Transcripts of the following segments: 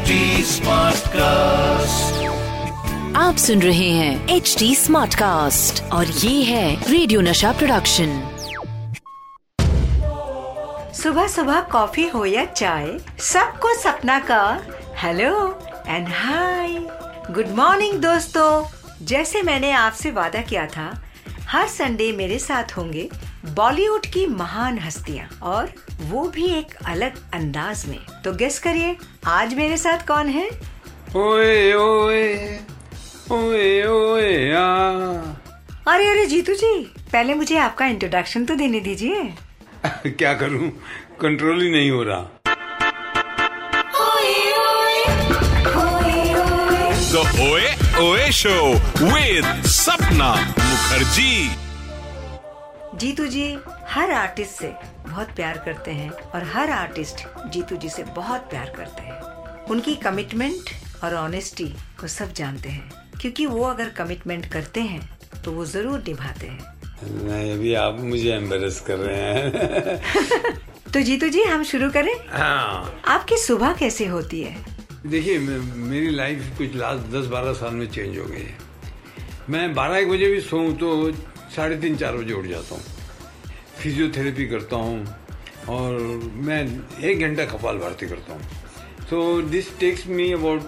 HD cast आप सुन रहे हैं एच डी स्मार्ट कास्ट और ये है रेडियो नशा प्रोडक्शन सुबह सुबह कॉफ़ी हो या चाय सबको सपना का hello and hi good morning दोस्तों। जैसे मैंने आपसे वादा किया था हर संडे मेरे साथ होंगे बॉलीवुड की महान हस्तियाँ और वो भी एक अलग अंदाज में। तो गेस करिए आज मेरे साथ कौन है? ओए ओए ओए ओए आ। अरे अरे जीतू जी पहले मुझे आपका इंट्रोडक्शन तो देने दीजिए। क्या करूँ? कंट्रोल ही नहीं हो रहा। Oe Oe Show with Sapna Mukherjee. Jeetu ji her artist से बहुत प्यार करते हैं और हर आर्टिस्ट जीतू जी से बहुत प्यार करते हैं। उनकी कमिटमेंट और ऑनेस्टी को सब जानते हैं। क्योंकि वो अगर कमिटमेंट करते हैं तो वो ज़रूर निभाते हैं। नहीं अभी आप मुझे एम्बेरस कर रहे हैं। तो जीतू जी हम शुरू करें? हाँ। आपकी सुबह कैसे होती है? देखिए मेरी लाइफ कुछ लास्ट दस बारह साल में चेंज हो गई है। मैं बारह एक बजे भी सोऊं तो साढ़े तीन चार बजे उठ जाता हूँ। फिजियोथेरेपी करता हूँ और मैं एक घंटा कपाल भारती करता हूँ। So this takes me about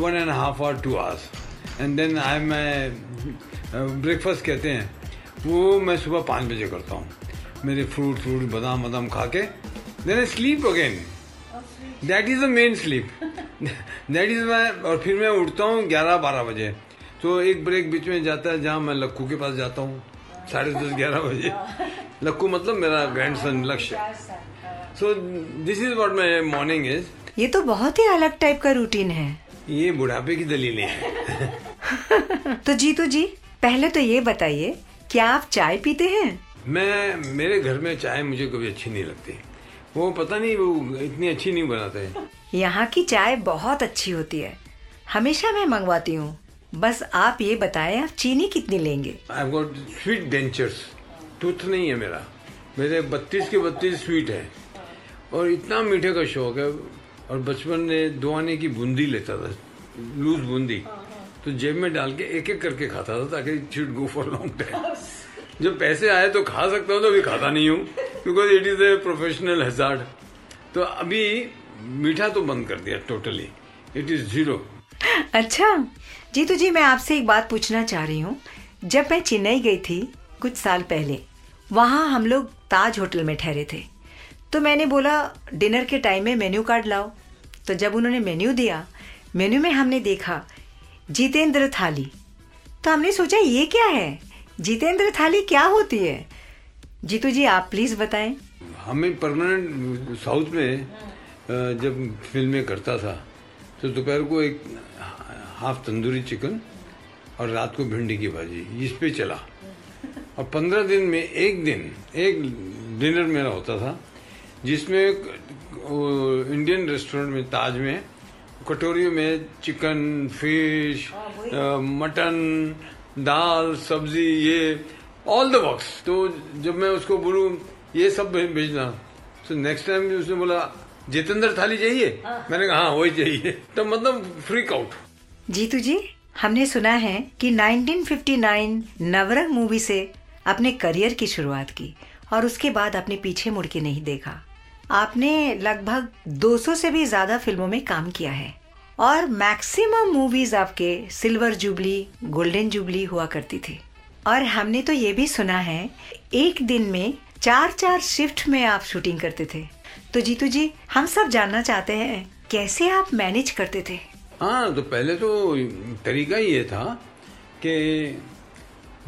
one and half hour two hours and then I मैं ब्रेकफास्ट कहते हैं, वो मैं सुबह पाँच बजे करता हूँ। मेरे फ्रूट फ्रूट बादाम बादाम खा के। Then I sleep again that is the main sleep that is my और फिर मैं उठता हूँ ग्यारह, बारह बजे। तो एक ब्रेक बीच में जाता है जहाँ मैं लक्कू के पास जाता हूँ साढ़े दस ग्यारह बजे। लक्कू मतलब मेरा grandson Lakshya. So this is what my morning is ये तो बहुत ही अलग टाइप का रूटीन है। ये बुढ़ापे की दलीलें हैं। तो जीतू जी पहले तो ये बताइए क्या आप चाय पीते हैं? मैं मेरे घर में चाय मुझे कभी अच्छी नहीं लगती। वो पता नहीं वो इतनी अच्छी नहीं बनाते। यहाँ की चाय बहुत अच्छी होती है। हमेशा मैं मंगवाती हूँ। बस आप ये बताएँ, आप चीनी कितनी लेंगे? I got sweet dentures tooth नहीं है मेरा। मेरे बत्तीस के बत्तीस स्वीट है। और इतना मीठे का शौक है, और बचपन में दो आने की बूंदी लेता था लूज बूंदी। तो जेब में डाल के एक एक करके खाता था, ताकि should go for long time जब पैसे आए तो खा सकता हूँ तो अभी खाता नहीं हूँ because it is a professional hazard तो अभी मीठा तो बंद कर दिया टोटली इट इज़ ज़ीरो अच्छा जीतू जी, मैं आपसे एक बात पूछना चाह रही हूँ। जब मैं चेन्नई गई थी कुछ साल पहले, वहाँ हम लोग ताज होटल में ठहरे थे। तो मैंने बोला, डिनर के टाइम में मेन्यू कार्ड लाओ। तो जब उन्होंने मेन्यू दिया, मेन्यू में हमने देखा, जितेंद्र थाली। तो हमने सोचा, ये क्या है? जितेंद्र थाली क्या होती है? जीतू जी, आप प्लीज़ बताएँ। हमें परमानेंट साउथ में जब फ़िल्में करता था तो दोपहर को एक हाफ़ तंदूरी चिकन और रात को भिंडी की भाजी इस पे चला। और पंद्रह दिन में एक दिन एक डिनर मेरा होता था जिसमें इंडियन रेस्टोरेंट में ताज में कटोरियों में चिकन फ़िश मटन दाल सब्ज़ी ये ऑल द बॉक्स तो जब मैं उसको बोलूँ ये सब भेजना। तो नेक्स्ट टाइम उसने बोला जितेंद्र थाली चाहिए? मैंने कहा हाँ वही चाहिए। तो मतलब फ्रीक आउट जीतू जी हमने सुना है कि 1959 नवरंग मूवी से अपने करियर की शुरुआत की और उसके बाद आपने पीछे मुड़ के नहीं देखा। आपने लगभग 200 से भी ज़्यादा फ़िल्मों में काम किया है और मैक्सिमम मूवीज़ आपके सिल्वर जुबली गोल्डन जुबली हुआ करती थी। और हमने तो ये भी सुना है एक दिन में चार चार शिफ्ट में आप शूटिंग करते थे। तो जीतू जी हम सब जानना चाहते हैं कैसे आप मैनेज करते थे? हाँ तो पहले तो तरीका ये था कि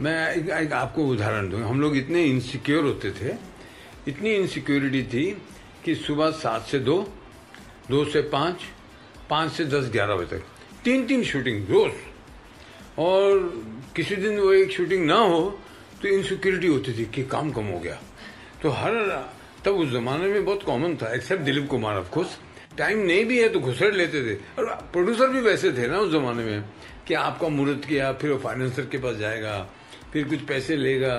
मैं एक, एक आपको उदाहरण दूँ। हम लोग इतने इनसिक्योर होते थे इतनी इनसिक्योरिटी थी कि सुबह सात से दो दो से पाँच पाँच से दस ग्यारह बजे तक। तीन तीन शूटिंग रोज। और किसी दिन वो एक शूटिंग ना हो तो इनसिक्योरिटी होती थी कि काम कम हो गया। तो हर तब उस जमाने में बहुत कॉमन था except Dilip Kumar of course time नहीं भी है तो घुसड़ लेते थे। और प्रोड्यूसर भी वैसे थे ना उस जमाने में कि आपका मुहूर्त किया फिर वो फाइनेंसर के पास जाएगा फिर कुछ पैसे लेगा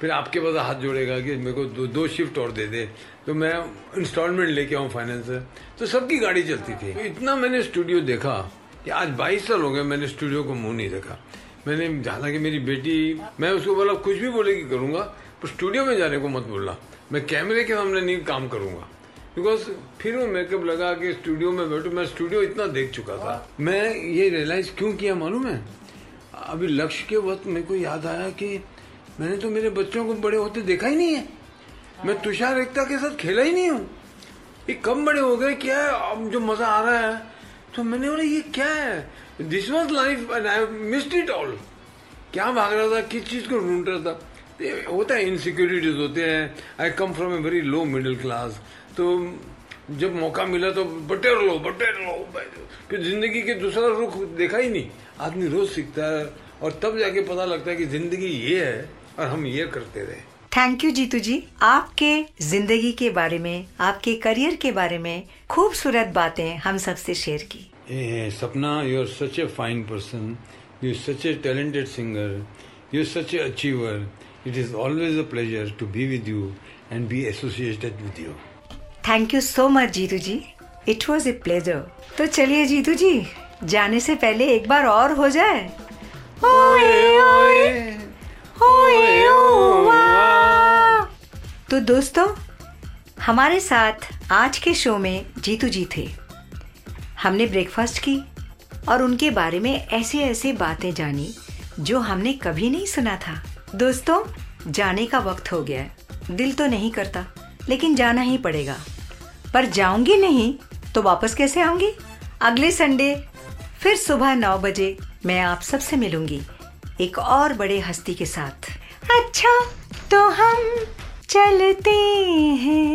फिर आपके पास हाथ जोड़ेगा कि मेरे को दो, दो शिफ्ट और दे दे। तो मैं इंस्टॉलमेंट लेके आऊँ फाइनेंसर तो सबकी गाड़ी चलती थी। तो इतना मैंने स्टूडियो देखा कि आज बाईस साल हो गए मैंने स्टूडियो को मुँह नहीं देखा। मैंने हालाँकि मेरी बेटी मैं उसको बोला कुछ भी बोलेगी करूँगा पर स्टूडियो में जाने को मत बोलना। मैं कैमरे के सामने नहीं काम करूँगा। बिकॉज़ फिर वो मेकअप लगा के स्टूडियो में बैठू, मैं स्टूडियो इतना देख चुका था। मैं ये रियलाइज़ क्यों किया मालूम है? अभी लक्ष्य के वक्त मेरे को याद आया कि मैंने तो मेरे बच्चों को बड़े होते देखा ही नहीं है। मैं तुषार एकता के साथ खेला ही नहीं हूँ। ये कम बड़े हो गए, क्या है? अब जो मज़ा आ रहा है तो मैंने बोला, ये क्या है? This was life and I missed it all क्या भाग रहा था? किस चीज़ को ढूंढ रहा था? होता है इनसिक्योरिटीज होते हैं। I come from a very low middle class तो जब मौका मिला तो बटेर लो बटेर लो फिर ज़िंदगी के दूसरा रुख देखा ही नहीं। आदमी रोज सीखता है और तब जाके पता लगता है कि ज़िंदगी ये है और हम ये करते रहे। Thank you Jeetu ji. आपके ज़िंदगी के बारे में आपके करियर के बारे में खूबसूरत बातें हम सबसे शेयर की। ए, Sapna you are such a fine person you such a talented singer you such a achiever it is always a pleasure to be with you and be associated with you thank you so much Jeetu ji it was a pleasure तो चलिए जीतू जी जाने से पहले एक बार और हो जाए। ओए ओए ओए। तो दोस्तों, हमारे साथ आज के शो में जीतू जी थे। हमने ब्रेकफास्ट की और उनके बारे में ऐसे ऐसे बातें जानी। जो हमने कभी नहीं सुना था। दोस्तों, जाने का वक्त हो गया है। दिल तो नहीं करता, लेकिन जाना ही पड़ेगा। पर जाऊँगी नहीं तो वापस कैसे आऊँगी? अगले संडे, फिर सुबह नौ बजे मैं आप सबसे मिलूँगी एक और बड़े हस्ती के साथ। अच्छा तो हम चलते हैं।